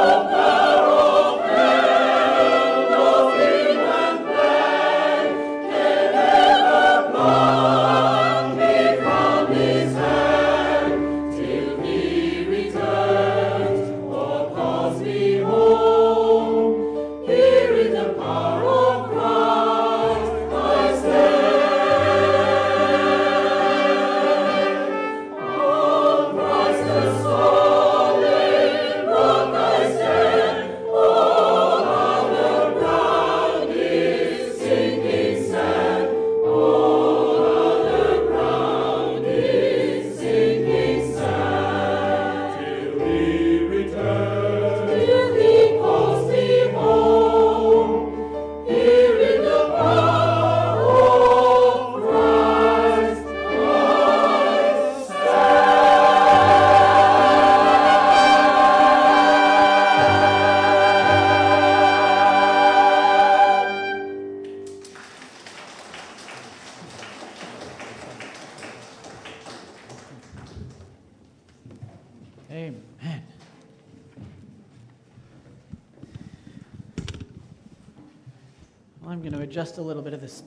Jehovah.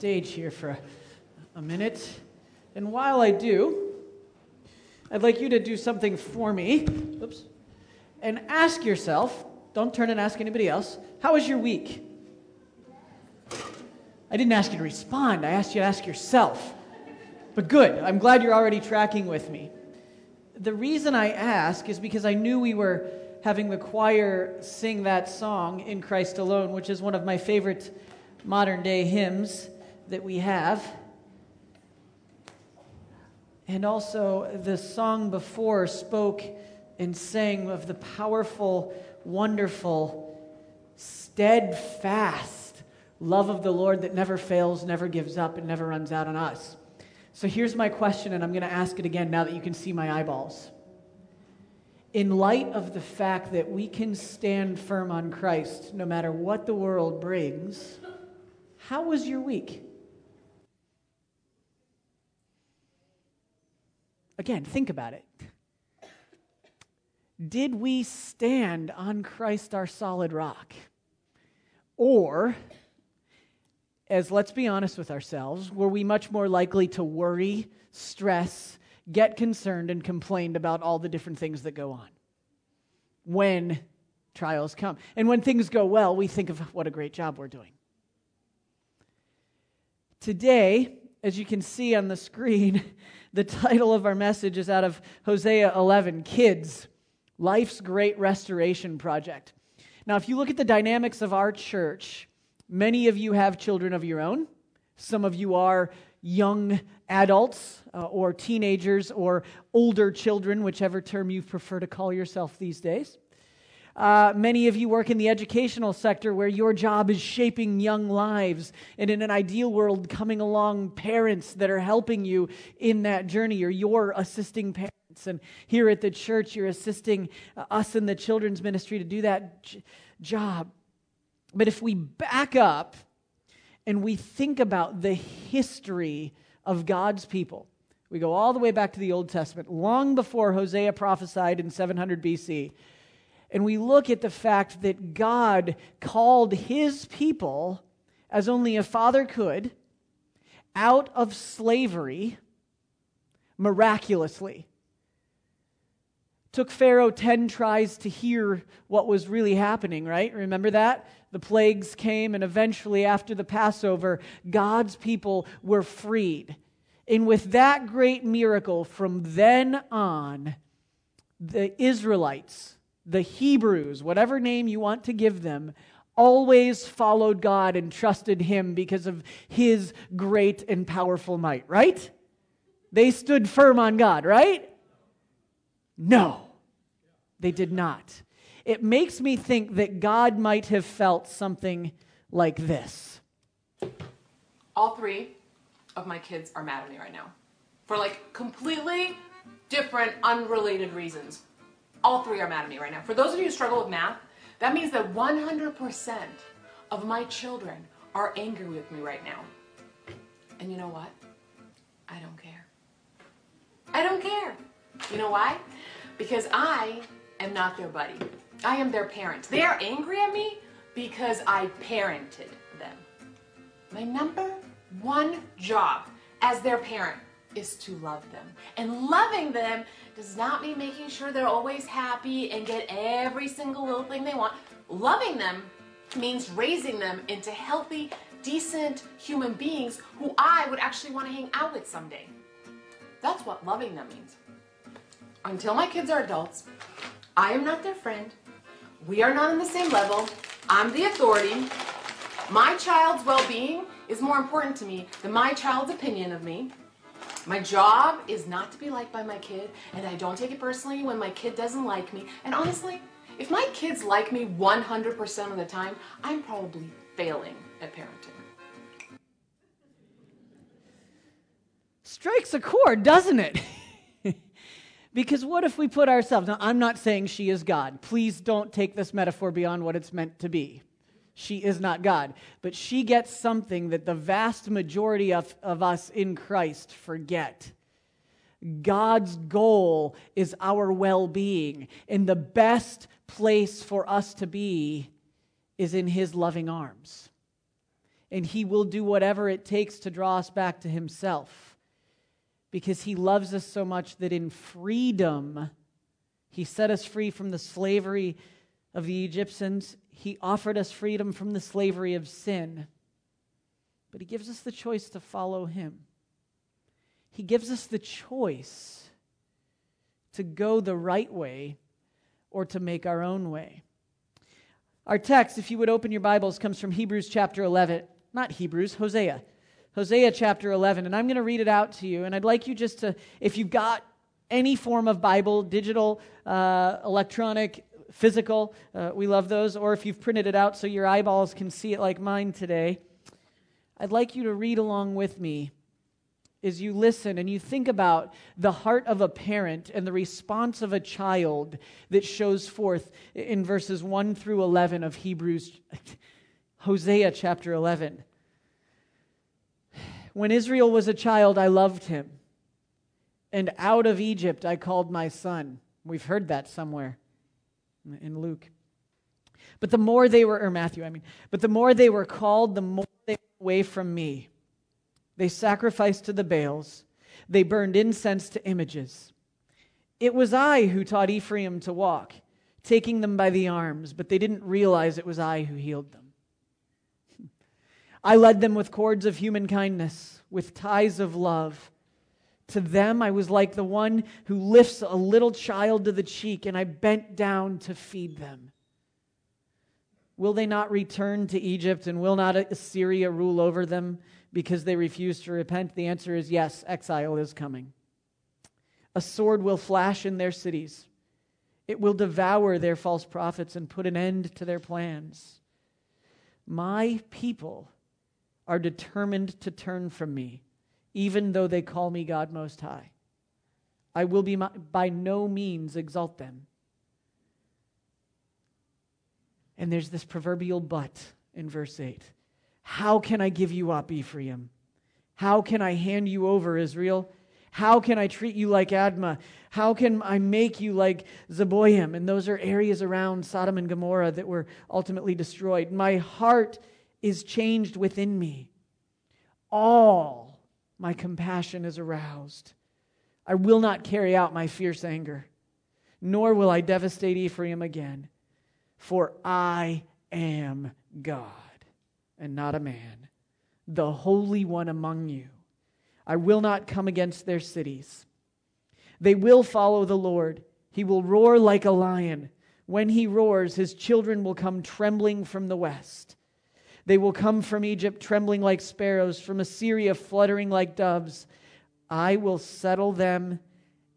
Stage here for a, a minute. And while I do, I'd like you to do something for me. Oops. And ask yourself, don't turn and ask anybody else, how was your week? I didn't ask you to respond, I asked you to ask yourself. But good, I'm glad you're already tracking with me. The reason I ask is because I knew we were having the choir sing that song, In Christ Alone, which is one of my favorite modern day hymns that we have. And also, the song before spoke and sang of the powerful, wonderful, steadfast love of the Lord that never fails, never gives up, and never runs out on us. So here's my question, and I'm going to ask it again now that you can see my eyeballs. In light of the fact that we can stand firm on Christ no matter what the world brings, how was your week? Again, think about it. Did we stand on Christ, our solid rock? Or, as let's be honest with ourselves, were we much more likely to worry, stress, get concerned, and complain about all the different things that go on when trials come? And when things go well, we think of what a great job we're doing. Today, as you can see on the screen, the title of our message is out of Hosea 11 Kids, Life's Great Restoration Project. Now, if you look at the dynamics of our church, many of you have children of your own. Some of you are young adults uh, or teenagers or older children, whichever term you prefer to call yourself these days. Uh, many of you work in the educational sector where your job is shaping young lives, and in an ideal world, coming along parents that are helping you in that journey, or you're assisting parents. And here at the church, you're assisting uh, us in the children's ministry to do that j- job. But if we back up and we think about the history of God's people, we go all the way back to the Old Testament, long before Hosea prophesied in 700 BC and we look at the fact that God called his people, as only a father could, out of slavery miraculously. Took Pharaoh 10 tries to hear what was really happening, right? Remember that? The plagues came, and eventually, after the Passover, God's people were freed. And with that great miracle, from then on, the Israelites the Hebrews, whatever name you want to give them, always followed God and trusted Him because of His great and powerful might, right? They stood firm on God, right? No, they did not. It makes me think that God might have felt something like this. All three of my kids are mad at me right now for like completely different, unrelated reasons. All three are mad at me right now. For those of you who struggle with math, that means that 100% of my children are angry with me right now. And you know what? I don't care. I don't care. You know why? Because I am not their buddy. I am their parent. They are angry at me because I parented them. My number one job as their parent is to love them. And loving them does not mean making sure they're always happy and get every single little thing they want. Loving them means raising them into healthy, decent human beings who I would actually want to hang out with someday. That's what loving them means. Until my kids are adults, I am not their friend. We are not on the same level. I'm the authority. My child's well being is more important to me than my child's opinion of me. My job is not to be liked by my kid, and I don't take it personally when my kid doesn't like me. And honestly, if my kids like me 100% of the time, I'm probably failing at parenting. Strikes a chord, doesn't it? because what if we put ourselves, now I'm not saying she is God. Please don't take this metaphor beyond what it's meant to be. She is not God. But she gets something that the vast majority of, of us in Christ forget. God's goal is our well being, and the best place for us to be is in His loving arms. and he will do whatever it takes to draw us back to himself because he loves us so much that in freedom, he set us free from the slavery of the Egyptians. He offered us freedom from the slavery of sin. But he gives us the choice to follow him. He gives us the choice to go the right way or to make our own way. Our text, if you would open your Bibles, comes from Hebrews chapter 11. Not Hebrews, Hosea. Hosea chapter 11. And I'm going to read it out to you. And I'd like you just to, if you've got any form of Bible, digital, uh, electronic, physical, uh, we love those, or if you've printed it out so your eyeballs can see it like mine today, I'd like you to read along with me as you listen and you think about the heart of a parent and the response of a child that shows forth in verses 1 through 11 of Hebrews, Hosea chapter 11. When Israel was a child, I loved him, and out of Egypt I called my son. We've heard that somewhere in Luke. But the more they were, or Matthew, I mean, but the more they were called, the more they went away from me. They sacrificed to the Baals. They burned incense to images. It was I who taught Ephraim to walk, taking them by the arms, but they didn't realize it was I who healed them. I led them with cords of human kindness, with ties of love. To them, I was like the one who lifts a little child to the cheek, and I bent down to feed them. Will they not return to Egypt, and will not Assyria rule over them? because they refuse to repent? The answer is yes, exile is coming. A sword will flash in their cities, it will devour their false prophets and put an end to their plans. My people are determined to turn from me, even though they call me God Most High. I will be my, by no means exalt them. And there's this proverbial but in verse 8. How can I give you up, Ephraim? How can I hand you over, Israel? How can I treat you like Admah? How can I make you like Zeboim? And those are areas around Sodom and Gomorrah that were ultimately destroyed. My heart is changed within me. All my compassion is aroused. I will not carry out my fierce anger, nor will I devastate Ephraim again, for I am God and not a man, the Holy One among you. I will not come against their cities. They will follow the Lord. He will roar like a lion. When he roars, his children will come trembling from the west. They will come from Egypt trembling like sparrows, from Assyria fluttering like doves. I will settle them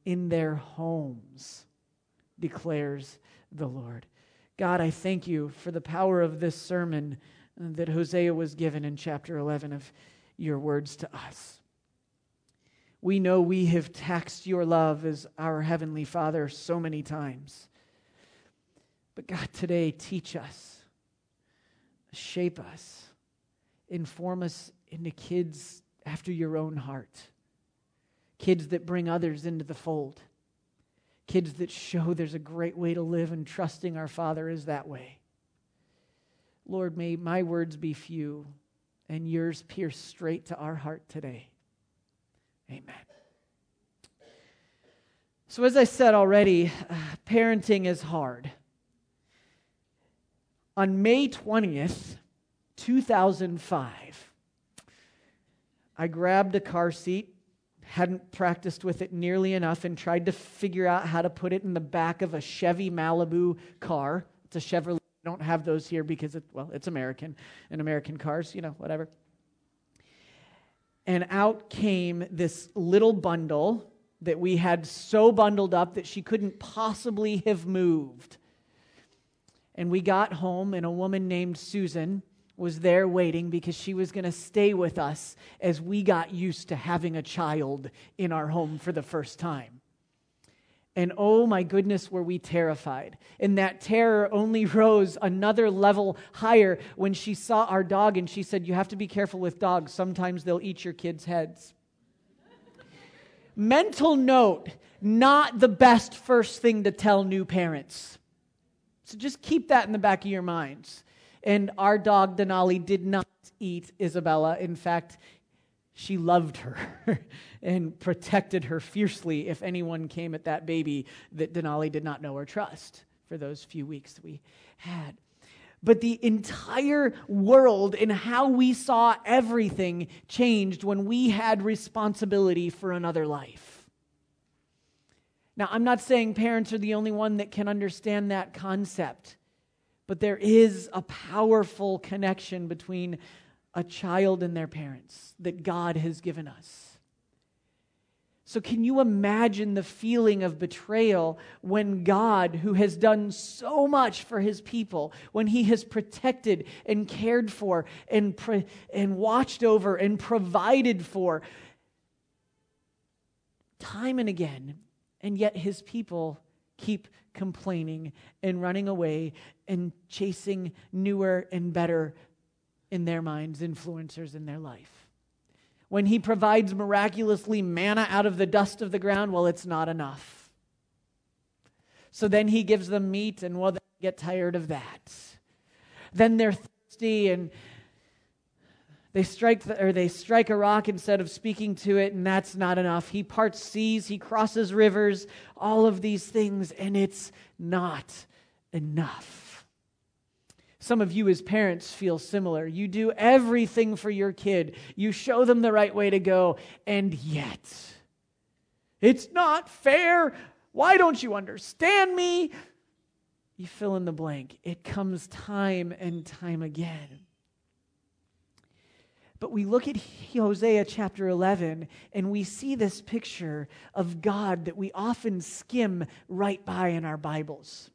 in their homes, declares the Lord. God, I thank you for the power of this sermon that Hosea was given in chapter 11 of your words to us. We know we have taxed your love as our Heavenly Father so many times. But God, today, teach us, shape us, inform us into kids after your own heart, kids that bring others into the fold, kids that show there's a great way to live, and trusting our Father is that way. Lord, may my words be few and yours pierce straight to our heart today. Amen. So, as I said already, uh, parenting is hard. On May 20th, 2005, I grabbed a car seat, hadn't practiced with it nearly enough, and tried to figure out how to put it in the back of a Chevy Malibu car. It's a Chevrolet I don't have those here because, it, well, it's American and American cars, you know, whatever. And out came this little bundle that we had so bundled up that she couldn't possibly have moved. And we got home, and a woman named Susan was there waiting because she was going to stay with us as we got used to having a child in our home for the first time. And oh my goodness, were we terrified. And that terror only rose another level higher when she saw our dog and she said, You have to be careful with dogs. Sometimes they'll eat your kids' heads. Mental note not the best first thing to tell new parents. So just keep that in the back of your minds. And our dog Denali did not eat Isabella. In fact, she loved her and protected her fiercely if anyone came at that baby that Denali did not know or trust for those few weeks that we had. But the entire world and how we saw everything changed when we had responsibility for another life. Now, I'm not saying parents are the only one that can understand that concept, but there is a powerful connection between a child and their parents that God has given us. So, can you imagine the feeling of betrayal when God, who has done so much for his people, when he has protected and cared for and, pre- and watched over and provided for time and again, and yet his people keep complaining and running away and chasing newer and better, in their minds, influencers in their life? When he provides miraculously manna out of the dust of the ground, well, it's not enough. So then he gives them meat, and well, they get tired of that. Then they're thirsty and they strike the, or they strike a rock instead of speaking to it and that's not enough he parts seas he crosses rivers all of these things and it's not enough some of you, as parents, feel similar. You do everything for your kid, you show them the right way to go, and yet, it's not fair. Why don't you understand me? You fill in the blank. It comes time and time again. But we look at Hosea chapter 11 and we see this picture of God that we often skim right by in our Bibles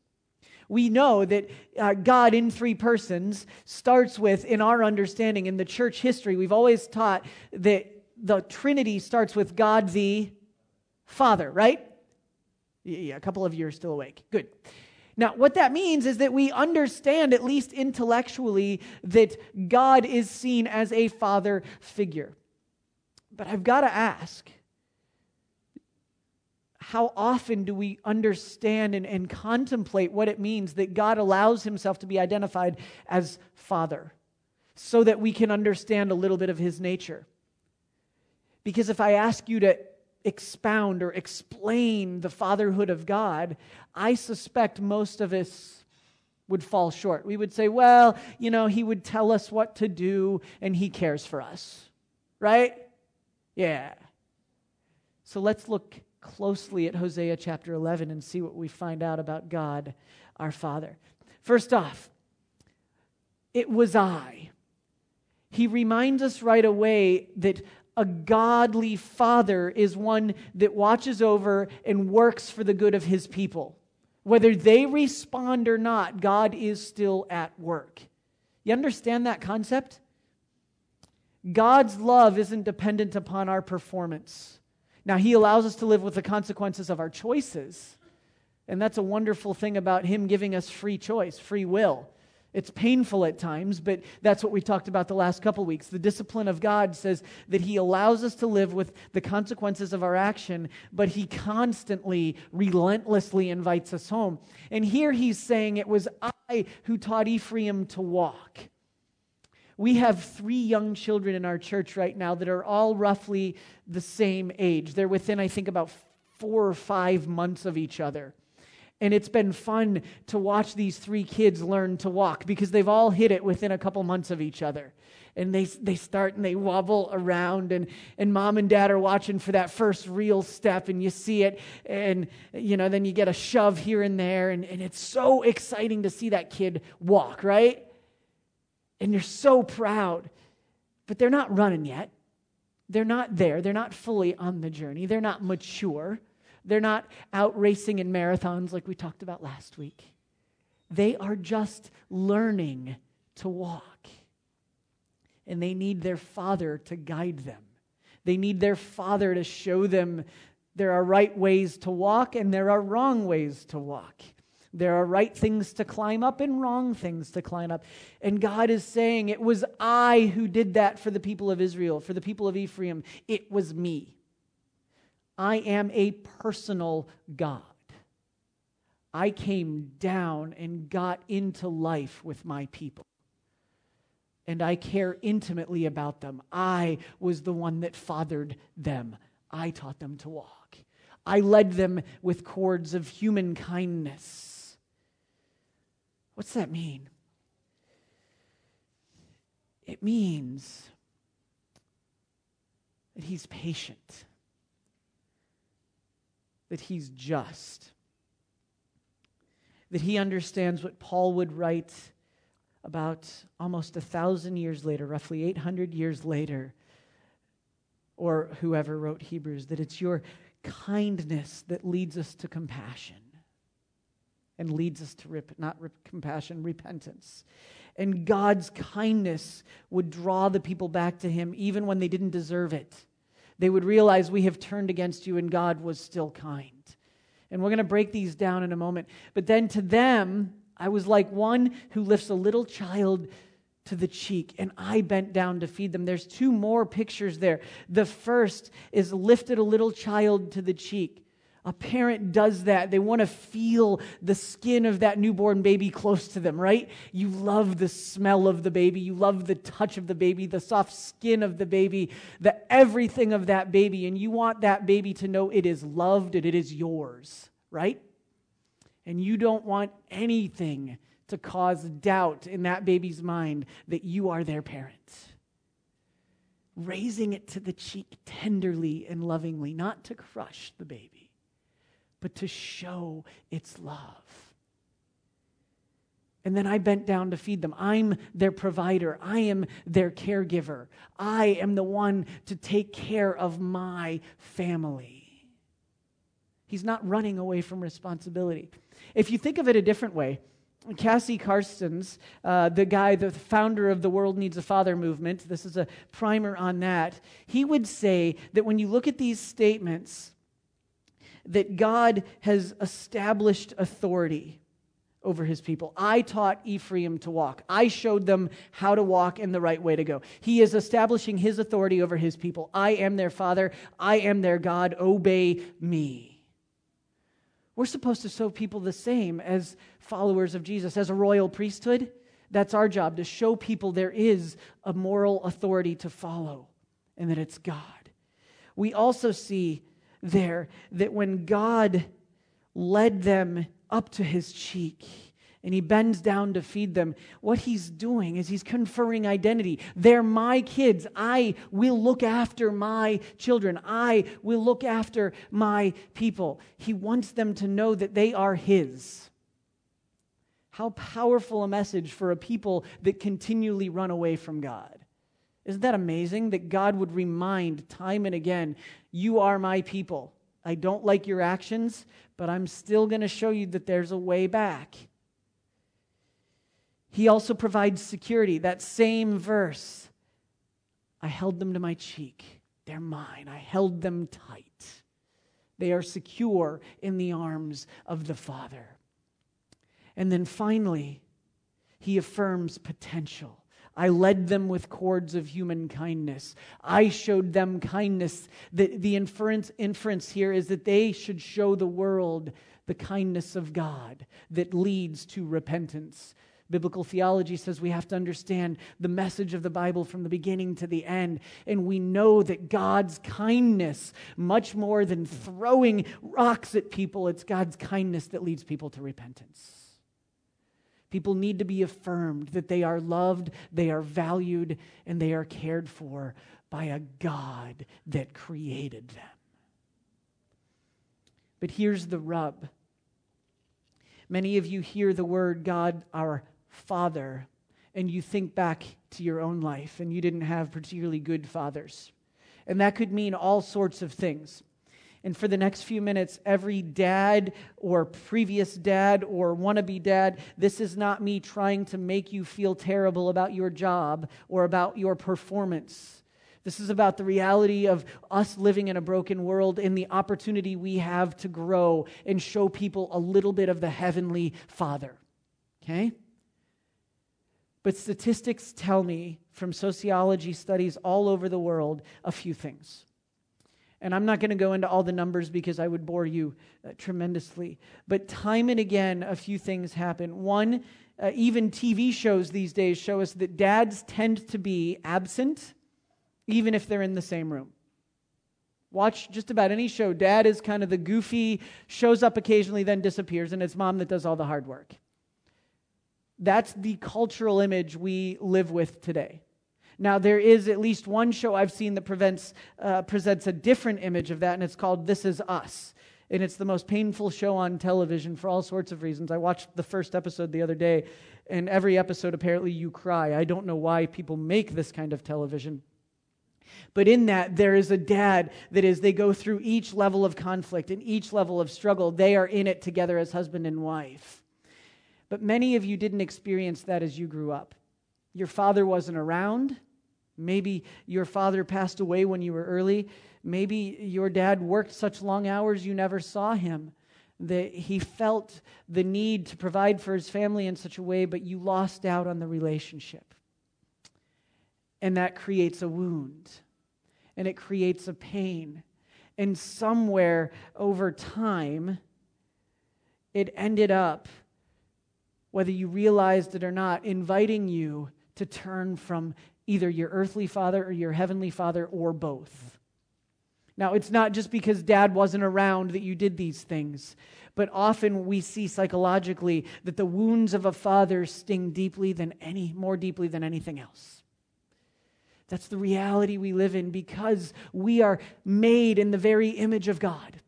we know that uh, God in three persons starts with, in our understanding, in the church history, we've always taught that the Trinity starts with God the Father, right? Yeah, a couple of you are still awake. Good. Now, what that means is that we understand, at least intellectually, that God is seen as a father figure. But I've got to ask how often do we understand and, and contemplate what it means that God allows himself to be identified as Father so that we can understand a little bit of his nature? Because if I ask you to expound or explain the fatherhood of God, I suspect most of us would fall short. We would say, well, you know, he would tell us what to do and he cares for us, right? Yeah. So let's look closely at Hosea chapter 11 and see what we find out about God, our Father. First off, it was I. He reminds us right away that a godly father is one that watches over and works for the good of his people. Whether they respond or not, God is still at work. You understand that concept? God's love isn't dependent upon our performance. Now, He allows us to live with the consequences of our choices. And that's a wonderful thing about Him giving us free choice, free will. It's painful at times, but that's what we talked about the last couple weeks. The discipline of God says that He allows us to live with the consequences of our action, but He constantly, relentlessly invites us home. And here He's saying, It was I who taught Ephraim to walk. We have three young children in our church right now that are all roughly the same age. They're within, I think, about four or five months of each other. And it's been fun to watch these three kids learn to walk because they've all hit it within a couple months of each other. And they, they start and they wobble around, and, and mom and dad are watching for that first real step, and you see it, and you know, then you get a shove here and there, and, and it's so exciting to see that kid walk, right? and you're so proud, but they're not running yet. They're not there. They're not fully on the journey. They're not mature. They're not out racing in marathons like we talked about last week. They are just learning to walk. And they need their father to guide them. They need their father to show them there are right ways to walk and there are wrong ways to walk. There are right things to climb up and wrong things to climb up. And God is saying, It was I who did that for the people of Israel, for the people of Ephraim. It was me. I am a personal God. I came down and got into life with my people. and I care intimately about them. I was the one that fathered them. I taught them to walk. I led them with cords of human kindness. What's that mean? It means that he's patient, that he's just, that he understands what Paul would write about almost a thousand years later, roughly 800 years later, or whoever wrote Hebrews, that it's your kindness that leads us to compassion and leads us to rep- not compassion, repentance. And God's kindness would draw the people back to Him even when they didn't deserve it. They would realize we have turned against you, and God was still kind. And we're going to break these down in a moment. But then to them, I was like one who lifts a little child to the cheek, and I bent down to feed them. There's two more pictures there. The first is lifted a little child to the cheek. A parent does that. They want to feel the skin of that newborn baby close to them, right? You love the smell of the baby. You love the touch of the baby, the soft skin of the baby, the everything of that baby. And you want that baby to know it is loved and it is yours, right? And you don't want anything to cause doubt in that baby's mind that you are their parent. Raising it to the cheek tenderly and lovingly, not to crush the baby but to show its love. And then I bent down to feed them. I'm their provider. I am their caregiver. I am the one to take care of my family. He's not running away from responsibility. If you think of it a different way, Cassie Carstens, uh, the guy, the founder of the World Needs a Father movement, this is a primer on that. He would say that when you look at these statements, that God has established authority over his people. I taught Ephraim to walk. I showed them how to walk in the right way to go. He is establishing his authority over his people. I am their father. I am their God. Obey me. We're supposed to show people the same as followers of Jesus, as a royal priesthood. That's our job to show people there is a moral authority to follow and that it's God. We also see there that when God led them up to his cheek and he bends down to feed them, what he's doing is he's conferring identity. They're my kids. I will look after my children. I will look after my people. He wants them to know that they are his. How powerful a message for a people that continually run away from God. Isn't that amazing that God would remind time and again, You are my people. I don't like your actions, but I'm still going to show you that there's a way back. He also provides security. That same verse I held them to my cheek. They're mine. I held them tight. They are secure in the arms of the Father. And then finally, he affirms potential. I led them with cords of human kindness. I showed them kindness. The, the inference, inference here is that they should show the world the kindness of God that leads to repentance. Biblical theology says we have to understand the message of the Bible from the beginning to the end. And we know that God's kindness, much more than throwing rocks at people, it's God's kindness that leads people to repentance. People need to be affirmed that they are loved, they are valued, and they are cared for by a God that created them. But here's the rub. Many of you hear the word God, our Father, and you think back to your own life, and you didn't have particularly good fathers. And that could mean all sorts of things. And for the next few minutes, every dad or previous dad or wannabe dad, this is not me trying to make you feel terrible about your job or about your performance. This is about the reality of us living in a broken world and the opportunity we have to grow and show people a little bit of the heavenly Father. Okay? But statistics tell me from sociology studies all over the world a few things. And I'm not going to go into all the numbers because I would bore you uh, tremendously. But time and again, a few things happen. One, uh, even TV shows these days show us that dads tend to be absent, even if they're in the same room. Watch just about any show. Dad is kind of the goofy, shows up occasionally, then disappears, and it's mom that does all the hard work. That's the cultural image we live with today. Now, there is at least one show I've seen that prevents, uh, presents a different image of that, and it's called This Is Us. And it's the most painful show on television for all sorts of reasons. I watched the first episode the other day, and every episode, apparently, you cry. I don't know why people make this kind of television. But in that, there is a dad that is, they go through each level of conflict and each level of struggle. They are in it together as husband and wife. But many of you didn't experience that as you grew up. Your father wasn't around. Maybe your father passed away when you were early. Maybe your dad worked such long hours you never saw him. That he felt the need to provide for his family in such a way, but you lost out on the relationship. And that creates a wound and it creates a pain. And somewhere over time, it ended up, whether you realized it or not, inviting you to turn from either your earthly father or your heavenly father or both. Now, it's not just because dad wasn't around that you did these things, but often we see psychologically that the wounds of a father sting deeply than any more deeply than anything else. That's the reality we live in because we are made in the very image of God.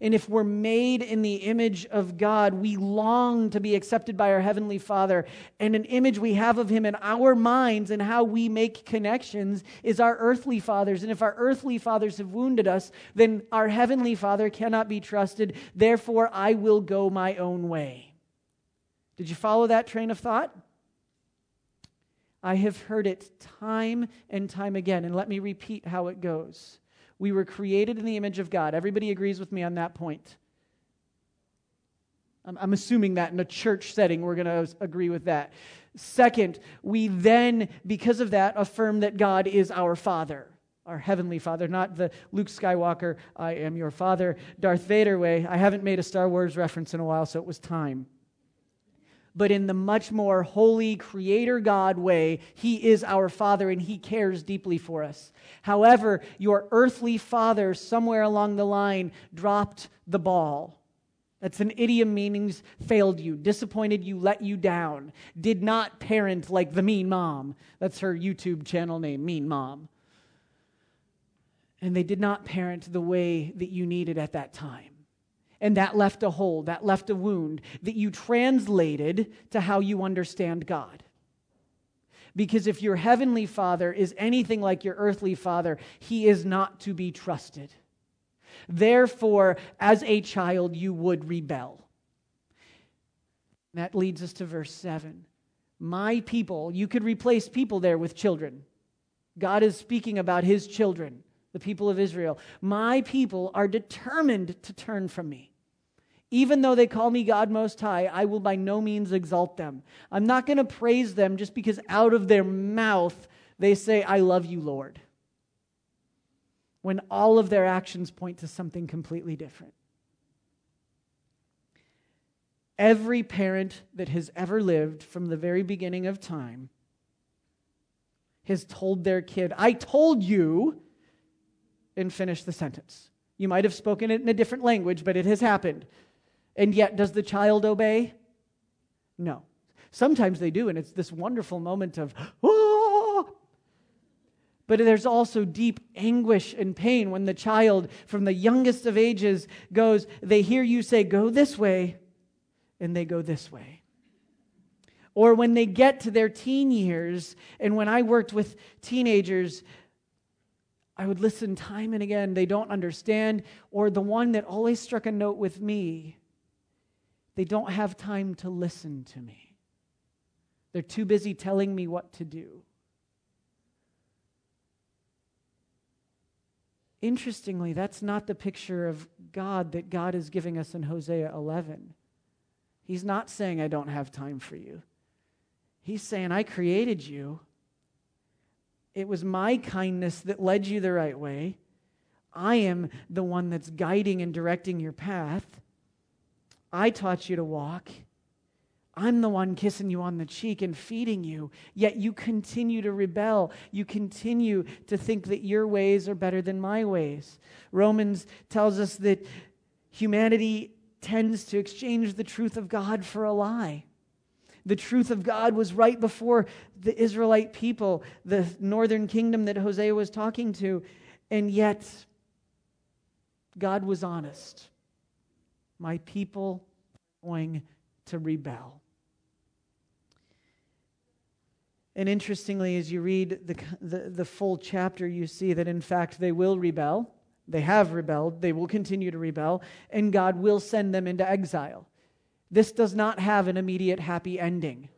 And if we're made in the image of God, we long to be accepted by our Heavenly Father. And an image we have of Him in our minds and how we make connections is our earthly fathers. And if our earthly fathers have wounded us, then our Heavenly Father cannot be trusted. Therefore, I will go my own way. Did you follow that train of thought? I have heard it time and time again. And let me repeat how it goes. We were created in the image of God. Everybody agrees with me on that point. I'm, assuming that in a church setting, we're going to agree with that. Second, we then, because of that, affirm that God is our Father, our Heavenly Father, not the Luke Skywalker, I am your Father, Darth Vader way. I haven't made a Star Wars reference in a while, so it was time but in the much more holy creator God way, He is our Father and He cares deeply for us. However, your earthly father, somewhere along the line, dropped the ball. That's an idiom meanings failed you, disappointed you, let you down, did not parent like the mean mom. That's her YouTube channel name, Mean Mom. And they did not parent the way that you needed at that time. And that left a hole, that left a wound that you translated to how you understand God. Because if your heavenly father is anything like your earthly father, he is not to be trusted. Therefore, as a child, you would rebel. That leads us to verse 7. My people, you could replace people there with children. God is speaking about his children the people of Israel. My people are determined to turn from me. Even though they call me God Most High, I will by no means exalt them. I'm not going to praise them just because out of their mouth they say, I love you, Lord, when all of their actions point to something completely different. Every parent that has ever lived from the very beginning of time has told their kid, I told you and finish the sentence. You might have spoken it in a different language, but it has happened. And yet, does the child obey? No. Sometimes they do, and it's this wonderful moment of, oh! But there's also deep anguish and pain when the child, from the youngest of ages, goes, they hear you say, go this way, and they go this way. Or when they get to their teen years, and when I worked with teenagers, I would listen time and again. They don't understand. Or the one that always struck a note with me they don't have time to listen to me. They're too busy telling me what to do. Interestingly, that's not the picture of God that God is giving us in Hosea 11. He's not saying, I don't have time for you. He's saying, I created you. It was my kindness that led you the right way. I am the one that's guiding and directing your path. I taught you to walk. I'm the one kissing you on the cheek and feeding you, yet you continue to rebel. You continue to think that your ways are better than my ways. Romans tells us that humanity tends to exchange the truth of God for a lie. The truth of God was right before the Israelite people, the northern kingdom that Hosea was talking to, and yet God was honest. My people are going to rebel. And interestingly, as you read the, the, the, full chapter, you see that in fact they will rebel. They have rebelled. They will continue to rebel. And God will send them into exile. This does not have an immediate happy ending.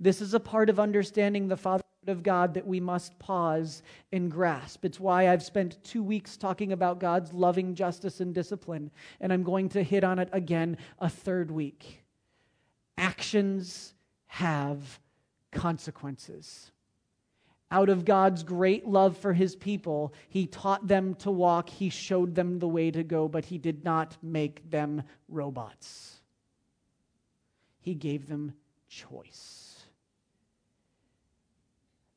This is a part of understanding the fatherhood of God that we must pause and grasp. It's why I've spent two weeks talking about God's loving justice and discipline, and I'm going to hit on it again a third week. Actions have consequences. Out of God's great love for his people, he taught them to walk, he showed them the way to go, but he did not make them robots. He gave them choice.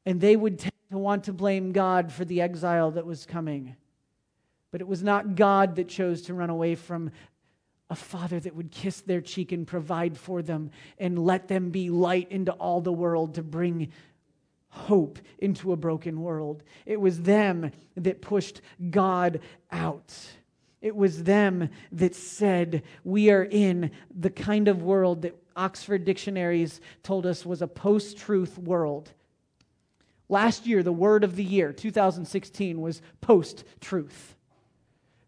And they would tend to want to blame God for the exile that was coming. But it was not God that chose to run away from a father that would kiss their cheek and provide for them and let them be light into all the world to bring hope into a broken world. It was them that pushed God out. It was them that said, We are in the kind of world that Oxford Dictionaries told us was a post truth world. Last year, the word of the year, 2016, was post truth.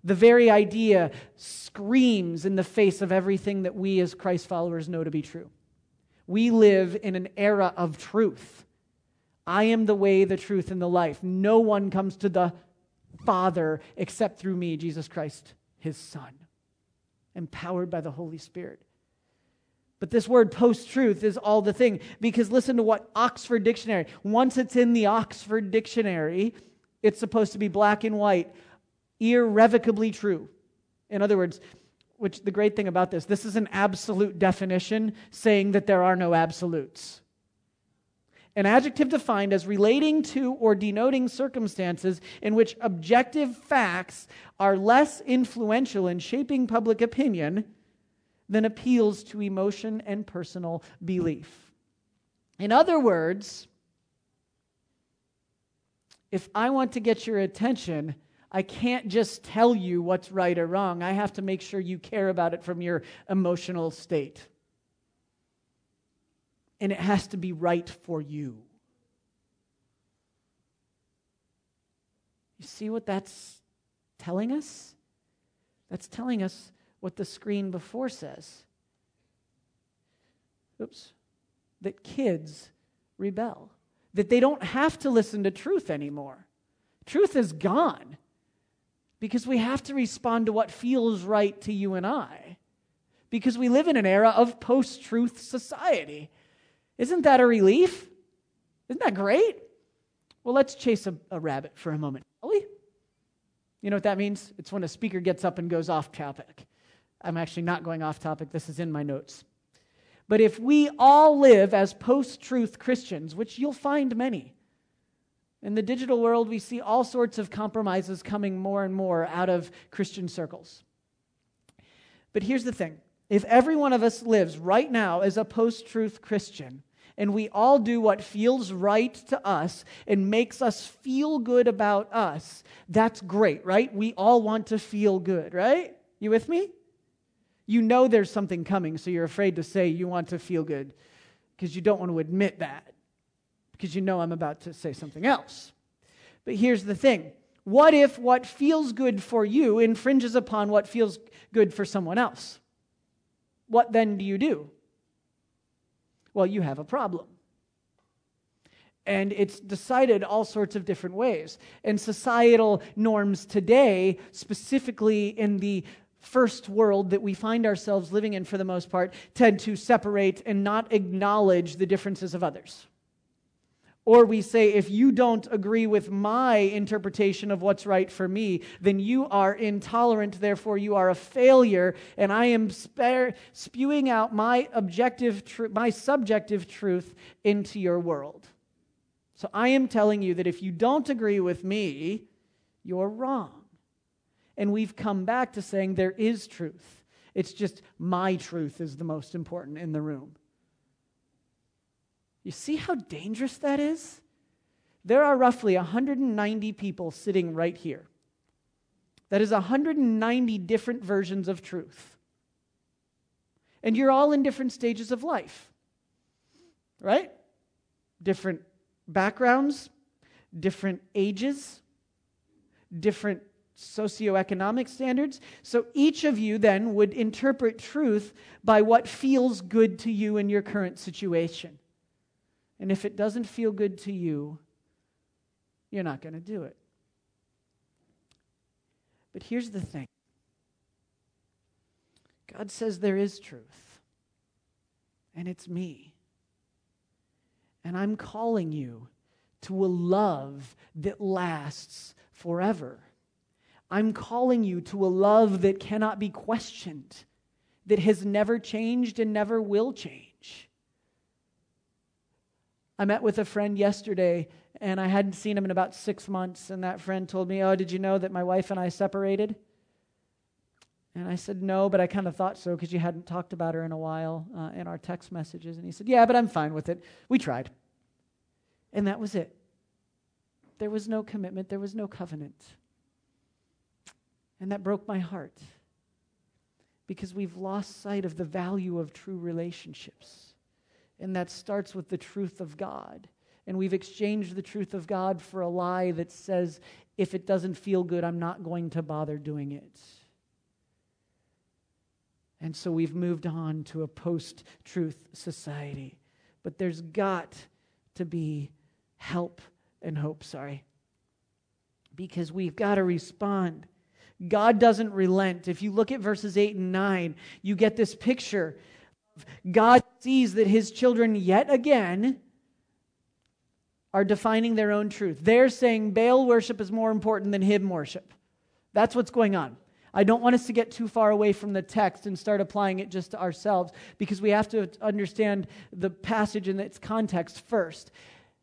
The very idea screams in the face of everything that we as Christ followers know to be true. We live in an era of truth. I am the way, the truth, and the life. No one comes to the Father except through me, Jesus Christ, his Son, empowered by the Holy Spirit. But this word post truth is all the thing because listen to what Oxford Dictionary, once it's in the Oxford Dictionary, it's supposed to be black and white irrevocably true. In other words, which the great thing about this, this is an absolute definition saying that there are no absolutes. An adjective defined as relating to or denoting circumstances in which objective facts are less influential in shaping public opinion than appeals to emotion and personal belief. In other words, if I want to get your attention, I can't just tell you what's right or wrong. I have to make sure you care about it from your emotional state. And it has to be right for you. You see what that's telling us? That's telling us what the screen before says. Oops. That kids rebel, that they don't have to listen to truth anymore. Truth is gone because we have to respond to what feels right to you and I. Because we live in an era of post truth society. Isn't that a relief? Isn't that great? Well, let's chase a, a rabbit for a moment, shall we? You know what that means? It's when a speaker gets up and goes off topic. I'm actually not going off topic, this is in my notes. But if we all live as post truth Christians, which you'll find many, in the digital world, we see all sorts of compromises coming more and more out of Christian circles. But here's the thing if every one of us lives right now as a post truth Christian, and we all do what feels right to us and makes us feel good about us, that's great, right? We all want to feel good, right? You with me? You know there's something coming, so you're afraid to say you want to feel good because you don't want to admit that because you know I'm about to say something else. But here's the thing what if what feels good for you infringes upon what feels good for someone else? What then do you do? Well, you have a problem. And it's decided all sorts of different ways. And societal norms today, specifically in the first world that we find ourselves living in for the most part, tend to separate and not acknowledge the differences of others Or we say, if you don't agree with my interpretation of what's right for me, then you are intolerant, therefore you are a failure, and I am spare, spewing out my objective, tr- my subjective truth into your world. So I am telling you that if you don't agree with me, you're wrong. And we've come back to saying there is truth. It's just my truth is the most important in the room. You see how dangerous that is? There are roughly 190 people sitting right here. That is 190 different versions of truth. And you're all in different stages of life, right? Different backgrounds, different ages, different socioeconomic standards. So each of you then would interpret truth by what feels good to you in your current situation. And if it doesn't feel good to you, you're not going to do it. But here's the thing God says there is truth, and it's me. And I'm calling you to a love that lasts forever. I'm calling you to a love that cannot be questioned, that has never changed and never will change. I met with a friend yesterday, and I hadn't seen him in about six months, and that friend told me, Oh, did you know that my wife and I separated? And I said, No, but I kind of thought so because you hadn't talked about her in a while uh, in our text messages. And he said, Yeah, but I'm fine with it. We tried. And that was it. There was no commitment, there was no covenant. And that broke my heart because we've lost sight of the value of true relationships. And that starts with the truth of God. And we've exchanged the truth of God for a lie that says, if it doesn't feel good, I'm not going to bother doing it. And so we've moved on to a post truth society. But there's got to be help and hope, sorry. Because we've got to respond. God doesn't relent. If you look at verses 8 and 9, you get this picture God sees that his children yet again are defining their own truth. They're saying Baal worship is more important than him worship. That's what's going on. I don't want us to get too far away from the text and start applying it just to ourselves because we have to understand the passage in its context first.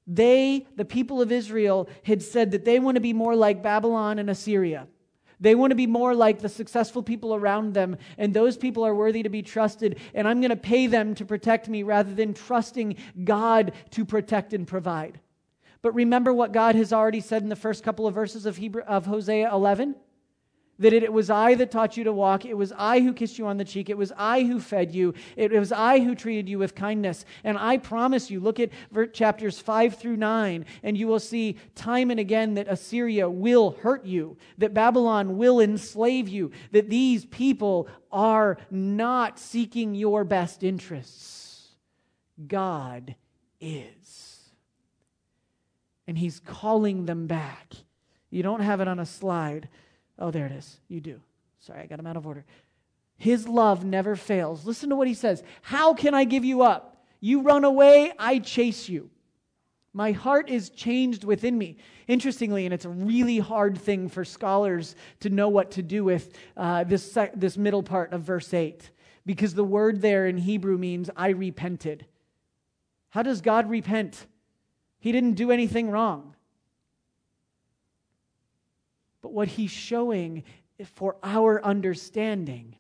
They, the people of Israel, had said that they want to be more like Babylon and Assyria. They want to be more like the successful people around them, and those people are worthy to be trusted, and I'm going to pay them to protect me rather than trusting God to protect and provide. But remember what God has already said in the first couple of verses of, Hebrew, of Hosea 11? That it, was I that taught you to walk. It was I who kissed you on the cheek. It was I who fed you. It, it was I who treated you with kindness. And I promise you, look at chapters 5 through 9, and you will see time and again that Assyria will hurt you, that Babylon will enslave you, that these people are not seeking your best interests. God is. And He's calling them back. You don't have it on a slide Oh, there it is. You do. Sorry, I got him out of order. His love never fails. Listen to what he says How can I give you up? You run away, I chase you. My heart is changed within me. Interestingly, and it's a really hard thing for scholars to know what to do with uh, this, this middle part of verse 8, because the word there in Hebrew means I repented. How does God repent? He didn't do anything wrong. But what he's showing for our understanding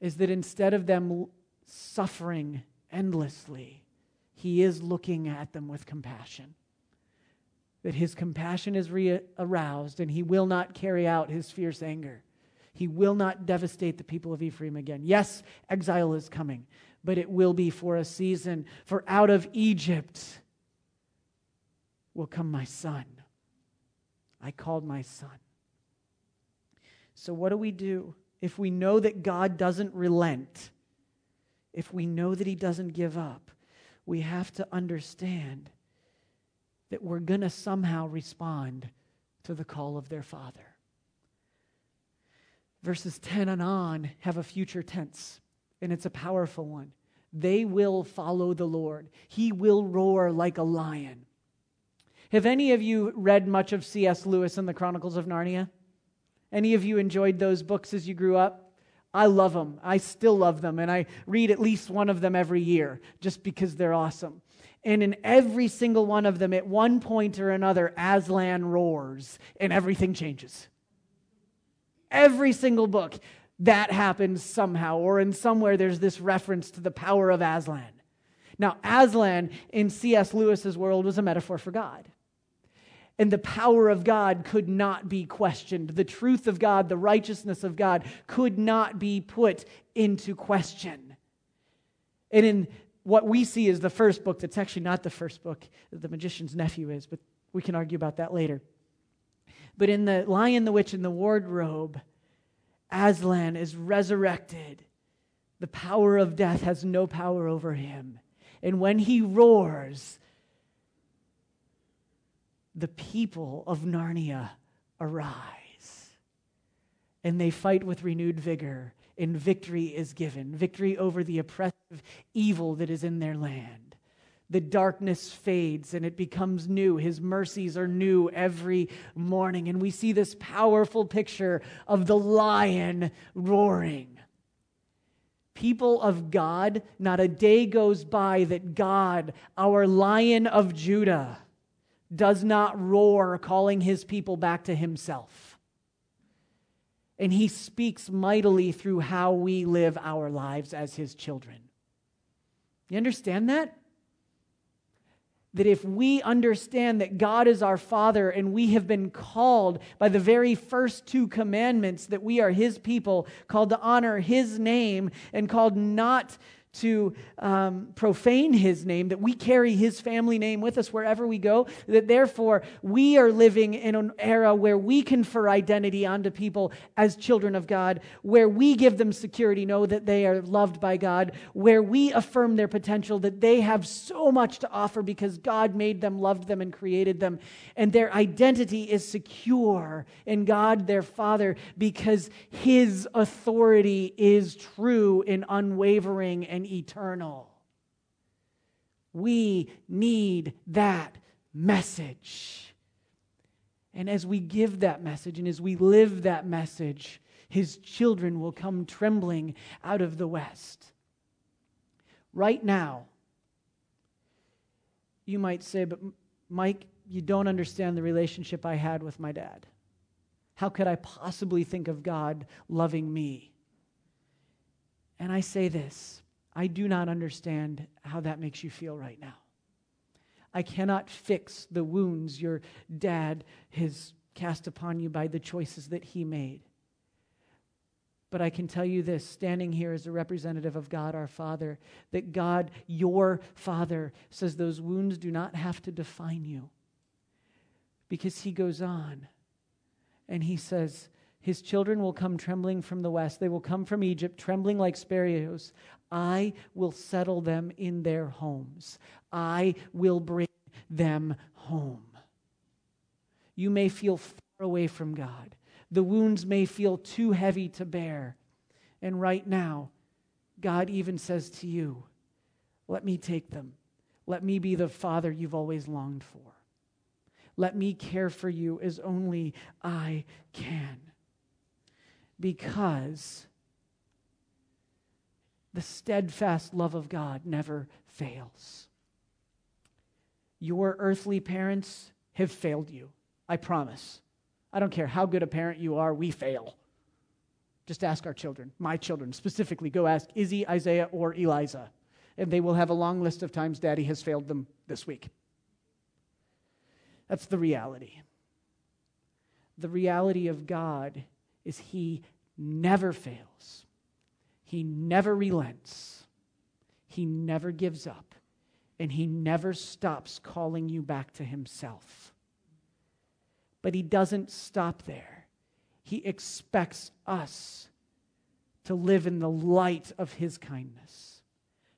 is that instead of them suffering endlessly, he is looking at them with compassion. That his compassion is re- aroused and he will not carry out his fierce anger. He will not devastate the people of Ephraim again. Yes, exile is coming, but it will be for a season. For out of Egypt will come my son. I called my son. So, what do we do if we know that God doesn't relent? If we know that He doesn't give up, we have to understand that we're going to somehow respond to the call of their Father. Verses 10 and on have a future tense, and it's a powerful one. they will follow the Lord. He will roar like a lion. Have any of you read much of C.S. Lewis and the Chronicles of Narnia? Any of you enjoyed those books as you grew up? I love them. I still love them. And I read at least one of them every year just because they're awesome. And in every single one of them, at one point or another, Aslan roars and everything changes. Every single book, that happens somehow, or in somewhere there's this reference to the power of Aslan. Now, Aslan in C.S. Lewis's world was a metaphor for God. And the power of God could not be questioned. The truth of God, the righteousness of God could not be put into question. And in what we see is the first book, that's actually not the first book that the magician's nephew is, but we can argue about that later. But in the Lion, the Witch, and the Wardrobe, Aslan is resurrected. The power of death has no power over him. And when he roars, the people of Narnia arise. And they fight with renewed vigor, and victory is given victory over the oppressive evil that is in their land. The darkness fades and it becomes new. His mercies are new every morning. And we see this powerful picture of the lion roaring. People of God, not a day goes by that God, our lion of Judah, does not roar, calling his people back to himself. And he speaks mightily through how we live our lives as his children. You understand that? That if we understand that God is our Father and we have been called by the very first two commandments that we are His people, called to honor His name and called not to um, profane his name, that we carry his family name with us wherever we go, that therefore we are living in an era where we confer identity onto people as children of God, where we give them security, know that they are loved by God, where we affirm their potential, that they have so much to offer because God made them, loved them, and created them, and their identity is secure in God their Father because his authority is true and unwavering and eternal. We need that message. And as we give that message and as we live that message, his children will come trembling out of the west. Right now, you might say, but Mike, you don't understand the relationship I had with my dad. How could I possibly think of God loving me? And I say this I do not understand how that makes you feel right now. I cannot fix the wounds your dad has cast upon you by the choices that he made. But I can tell you this, standing here as a representative of God our Father, that God, your Father, says those wounds do not have to define you. Because he goes on and he says, his children will come trembling from the west. They will come from Egypt, trembling like sparrows. I will settle them in their homes. I will bring them home. You may feel far away from God. The wounds may feel too heavy to bear. And right now, God even says to you, Let me take them. Let me be the father you've always longed for. Let me care for you as only I can because the steadfast love of God never fails. Your earthly parents have failed you. I promise. I don't care how good a parent you are, we fail. Just ask our children, my children specifically. Go ask Izzy, Isaiah, or Eliza, and they will have a long list of times daddy has failed them this week. That's the reality. The reality of God is He never fails, He never relents, He never gives up, and He never stops calling you back to Himself. But He doesn't stop there, He expects us to live in the light of His kindness,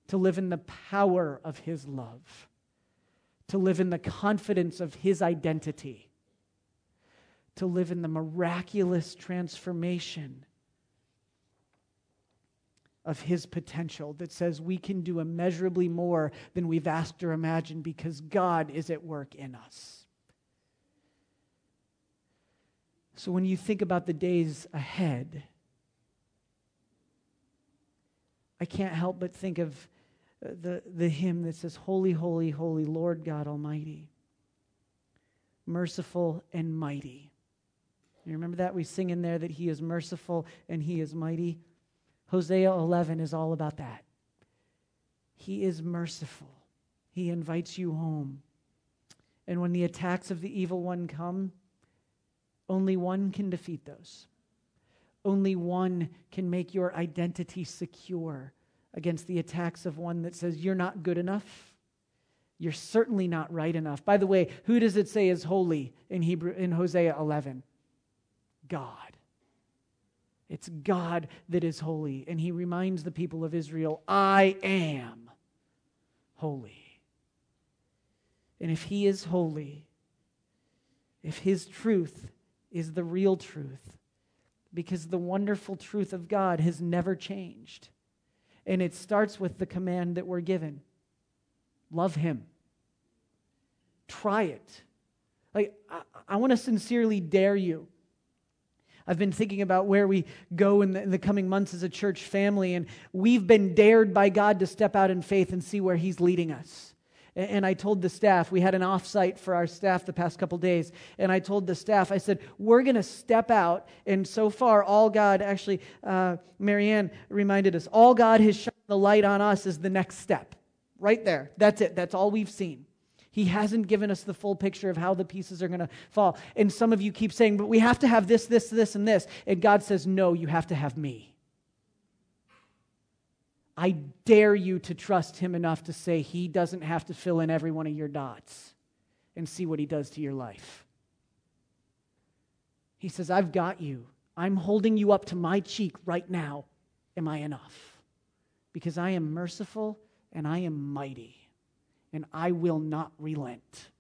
to live in the power of His love, to live in the confidence of His identity to live in the miraculous transformation of his potential that says we can do immeasurably more than we've asked or imagined because God is at work in us. So when you think about the days ahead, I can't help but think of uh, the, the hymn that says, Holy, holy, holy Lord God Almighty, merciful and mighty. You remember that? We sing in there that He is merciful and He is mighty. Hosea 11 is all about that. He is merciful, He invites you home. And when the attacks of the evil one come, only one can defeat those. Only one can make your identity secure against the attacks of one that says you're not good enough. You're certainly not right enough. By the way, who does it say is holy in Hebrew in Hosea 11? God. It's God that is holy. And he reminds the people of Israel, I am holy. And if he is holy, if his truth is the real truth, because the wonderful truth of God has never changed. And it starts with the command that we're given love him. Try it. Like, I, I want to sincerely dare you I've been thinking about where we go in the, in the, coming months as a church family, and we've been dared by God to step out in faith and see where He's leading us. And, and I told the staff, we had an offsite for our staff the past couple days, and I told the staff, I said, we're going to step out, and so far, all God, actually, uh, Marianne reminded us, all God has shone the light on us is the next step. Right there. That's it. That's all we've seen. He hasn't given us the full picture of how the pieces are going to fall. And some of you keep saying, but we have to have this, this, this, and this. And God says, no, you have to have me. I dare you to trust Him enough to say He doesn't have to fill in every one of your dots and see what He does to your life. He says, I've got you. I'm holding you up to my cheek right now. Am I enough? Because I am merciful and I am mighty and I will not relent.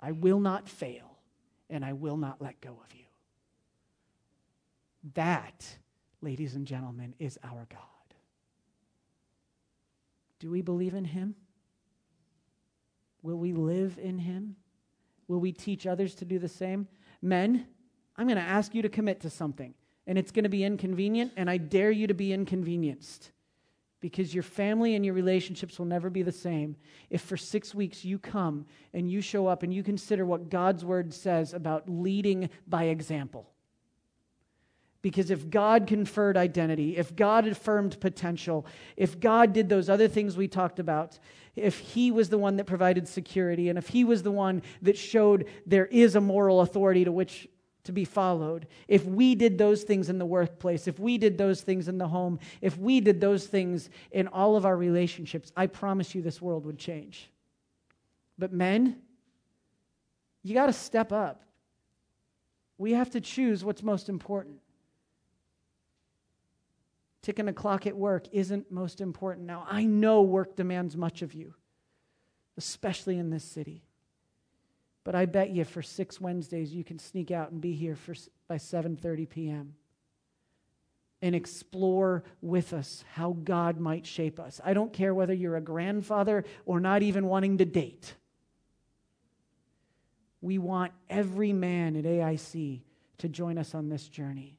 I will not fail, and I will not let go of you. That, ladies and gentlemen, is our God. Do we believe in Him? Will we live in Him? Will we teach others to do the same? Men, I'm going to ask you to commit to something, and it's going to be inconvenient, and I dare you to be inconvenienced because your family and your relationships will never be the same if for six weeks you come and you show up and you consider what God's word says about leading by example. Because if God conferred identity, if God affirmed potential, if God did those other things we talked about, if He was the one that provided security, and if He was the one that showed there is a moral authority to which to be followed. If we did those things in the workplace, if we did those things in the home, if we did those things in all of our relationships, I promise you this world would change. But men, you got to step up. We have to choose what's most important. Ticking a clock at work isn't most important. Now, I know work demands much of you, especially in this city. But I bet you for six Wednesdays you can sneak out and be here for, by 7:30 p.m. and explore with us how God might shape us. I don't care whether you're a grandfather or not even wanting to date. We want every man at AIC to join us on this journey,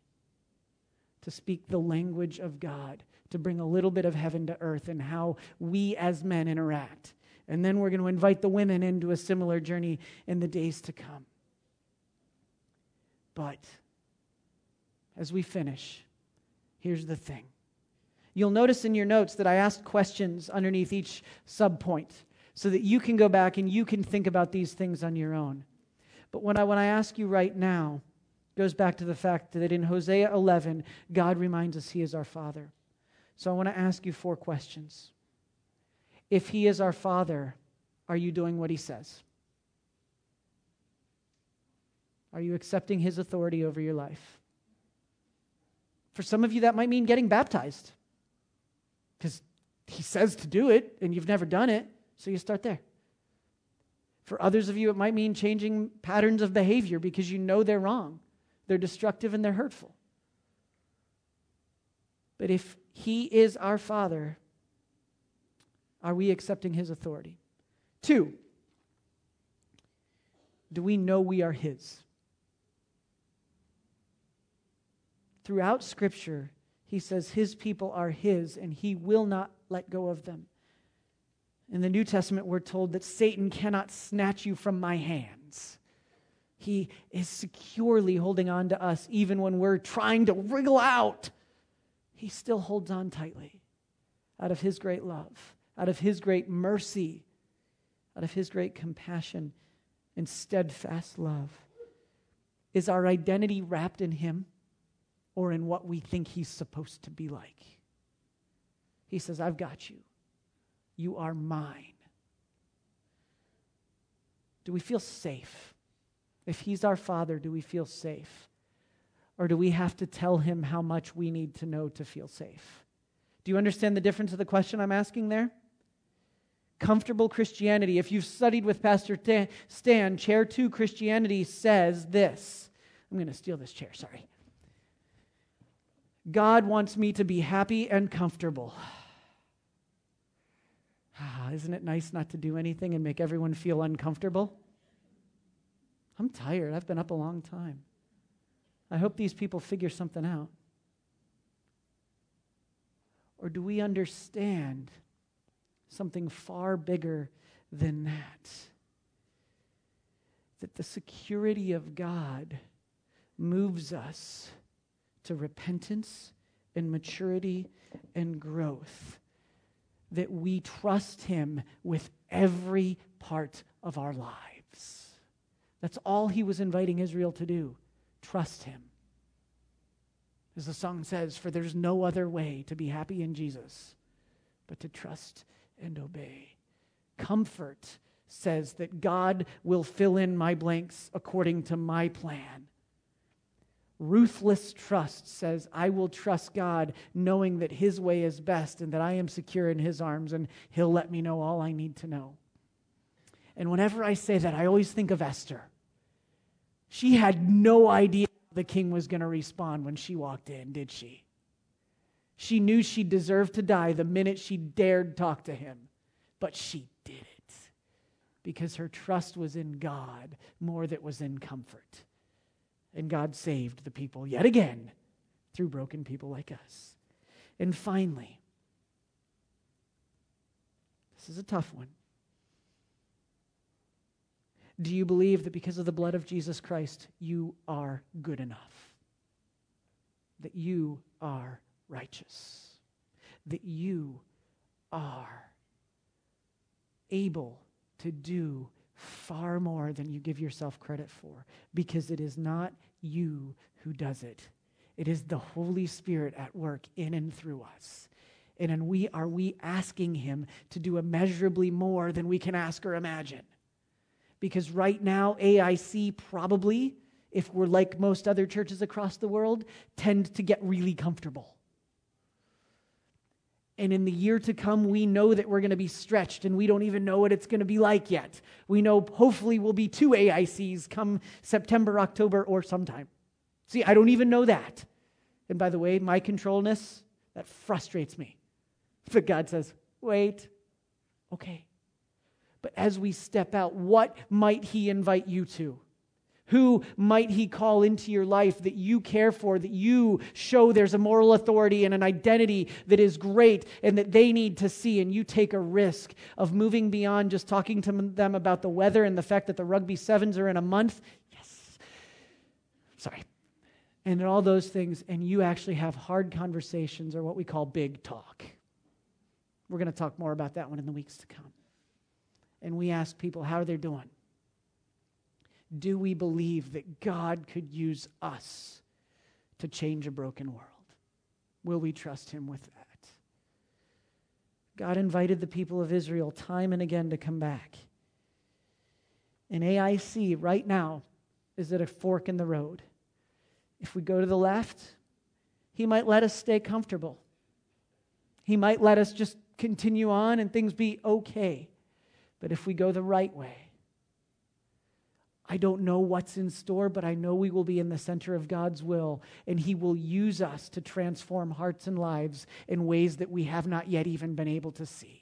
to speak the language of God, to bring a little bit of heaven to earth and how we as men interact and then we're going to invite the women into a similar journey in the days to come. But as we finish, here's the thing. You'll notice in your notes that I asked questions underneath each subpoint so that you can go back and you can think about these things on your own. But when I, when I ask you right now, goes back to the fact that in Hosea 11, God reminds us He is our Father. So I want to ask you four questions. If He is our Father, are you doing what He says? Are you accepting His authority over your life? For some of you, that might mean getting baptized because He says to do it and you've never done it, so you start there. For others of you, it might mean changing patterns of behavior because you know they're wrong, they're destructive, and they're hurtful. But if He is our Father, are we accepting His authority? Two, do we know we are His? Throughout Scripture, He says His people are His and He will not let go of them. In the New Testament, we're told that Satan cannot snatch you from my hands. He is securely holding on to us, even when we're trying to wriggle out. He still holds on tightly out of His great love, out of His great mercy, out of His great compassion and steadfast love. Is our identity wrapped in Him or in what we think He's supposed to be like? He says, I've got you. You are mine. Do we feel safe? If He's our Father, do we feel safe? Or do we have to tell Him how much we need to know to feel safe? Do you understand the difference of the question I'm asking there? Comfortable Christianity. If you've studied with Pastor Stan, Chair 2 Christianity says this. I'm going to steal this chair, sorry. God wants me to be happy and comfortable. Ah, isn't it nice not to do anything and make everyone feel uncomfortable? I'm tired. I've been up a long time. I hope these people figure something out. Or do we understand something far bigger than that? That the security of God moves us to repentance and maturity and growth that we trust Him with every part of our lives. That's all He was inviting Israel to do trust Him. As the song says, for there's no other way to be happy in Jesus but to trust and obey. Comfort says that God will fill in my blanks according to my plan. Ruthless trust says, I will trust God knowing that His way is best and that I am secure in His arms and He'll let me know all I need to know. And whenever I say that, I always think of Esther. She had no idea the king was going to respond when she walked in, did she? She knew she deserved to die the minute she dared talk to him, but she did it because her trust was in God more than was in comfort. And God saved the people yet again through broken people like us. And finally, this is a tough one. Do you believe that because of the blood of Jesus Christ, you are good enough? That you are righteous? That you are able to do far more than you give yourself credit for because it is not you who does it. It is the Holy Spirit at work in and through us. And and we are we asking him to do immeasurably more than we can ask or imagine. Because right now AIC probably if we're like most other churches across the world tend to get really comfortable. And in the year to come, we know that we're going to be stretched and we don't even know what it's going to be like yet. We know hopefully we'll be two AICs come September, October, or sometime. See, I don't even know that. And by the way, my controlness, that frustrates me. But God says, wait, okay. But as we step out, what might He invite you to? Who might he call into your life that you care for, that you show there's a moral authority and an identity that is great and that they need to see? And you take a risk of moving beyond just talking to them about the weather and the fact that the rugby sevens are in a month. Yes. Sorry. And all those things, and you actually have hard conversations or what we call big talk. We're going to talk more about that one in the weeks to come. And we ask people how are they're doing do we believe that God could use us to change a broken world? Will we trust Him with that? God invited the people of Israel time and again to come back. And AIC right now is at a fork in the road. If we go to the left, He might let us stay comfortable. He might let us just continue on and things be okay. But if we go the right way, I don't know what's in store, but I know we will be in the center of God's will, and He will use us to transform hearts and lives in ways that we have not yet even been able to see.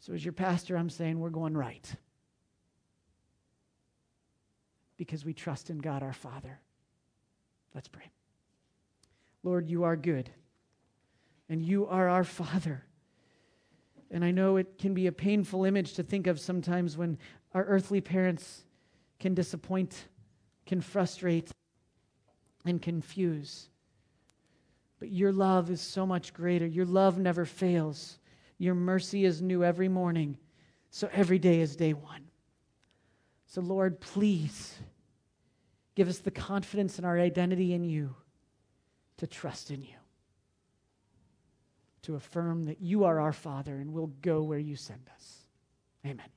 So, as your pastor, I'm saying we're going right because we trust in God our Father. Let's pray. Lord, you are good, and you are our Father. And I know it can be a painful image to think of sometimes when our earthly parents can disappoint, can frustrate, and confuse. But your love is so much greater. Your love never fails. Your mercy is new every morning. So every day is day one. So, Lord, please give us the confidence in our identity in you to trust in you, to affirm that you are our Father and we'll go where you send us. Amen.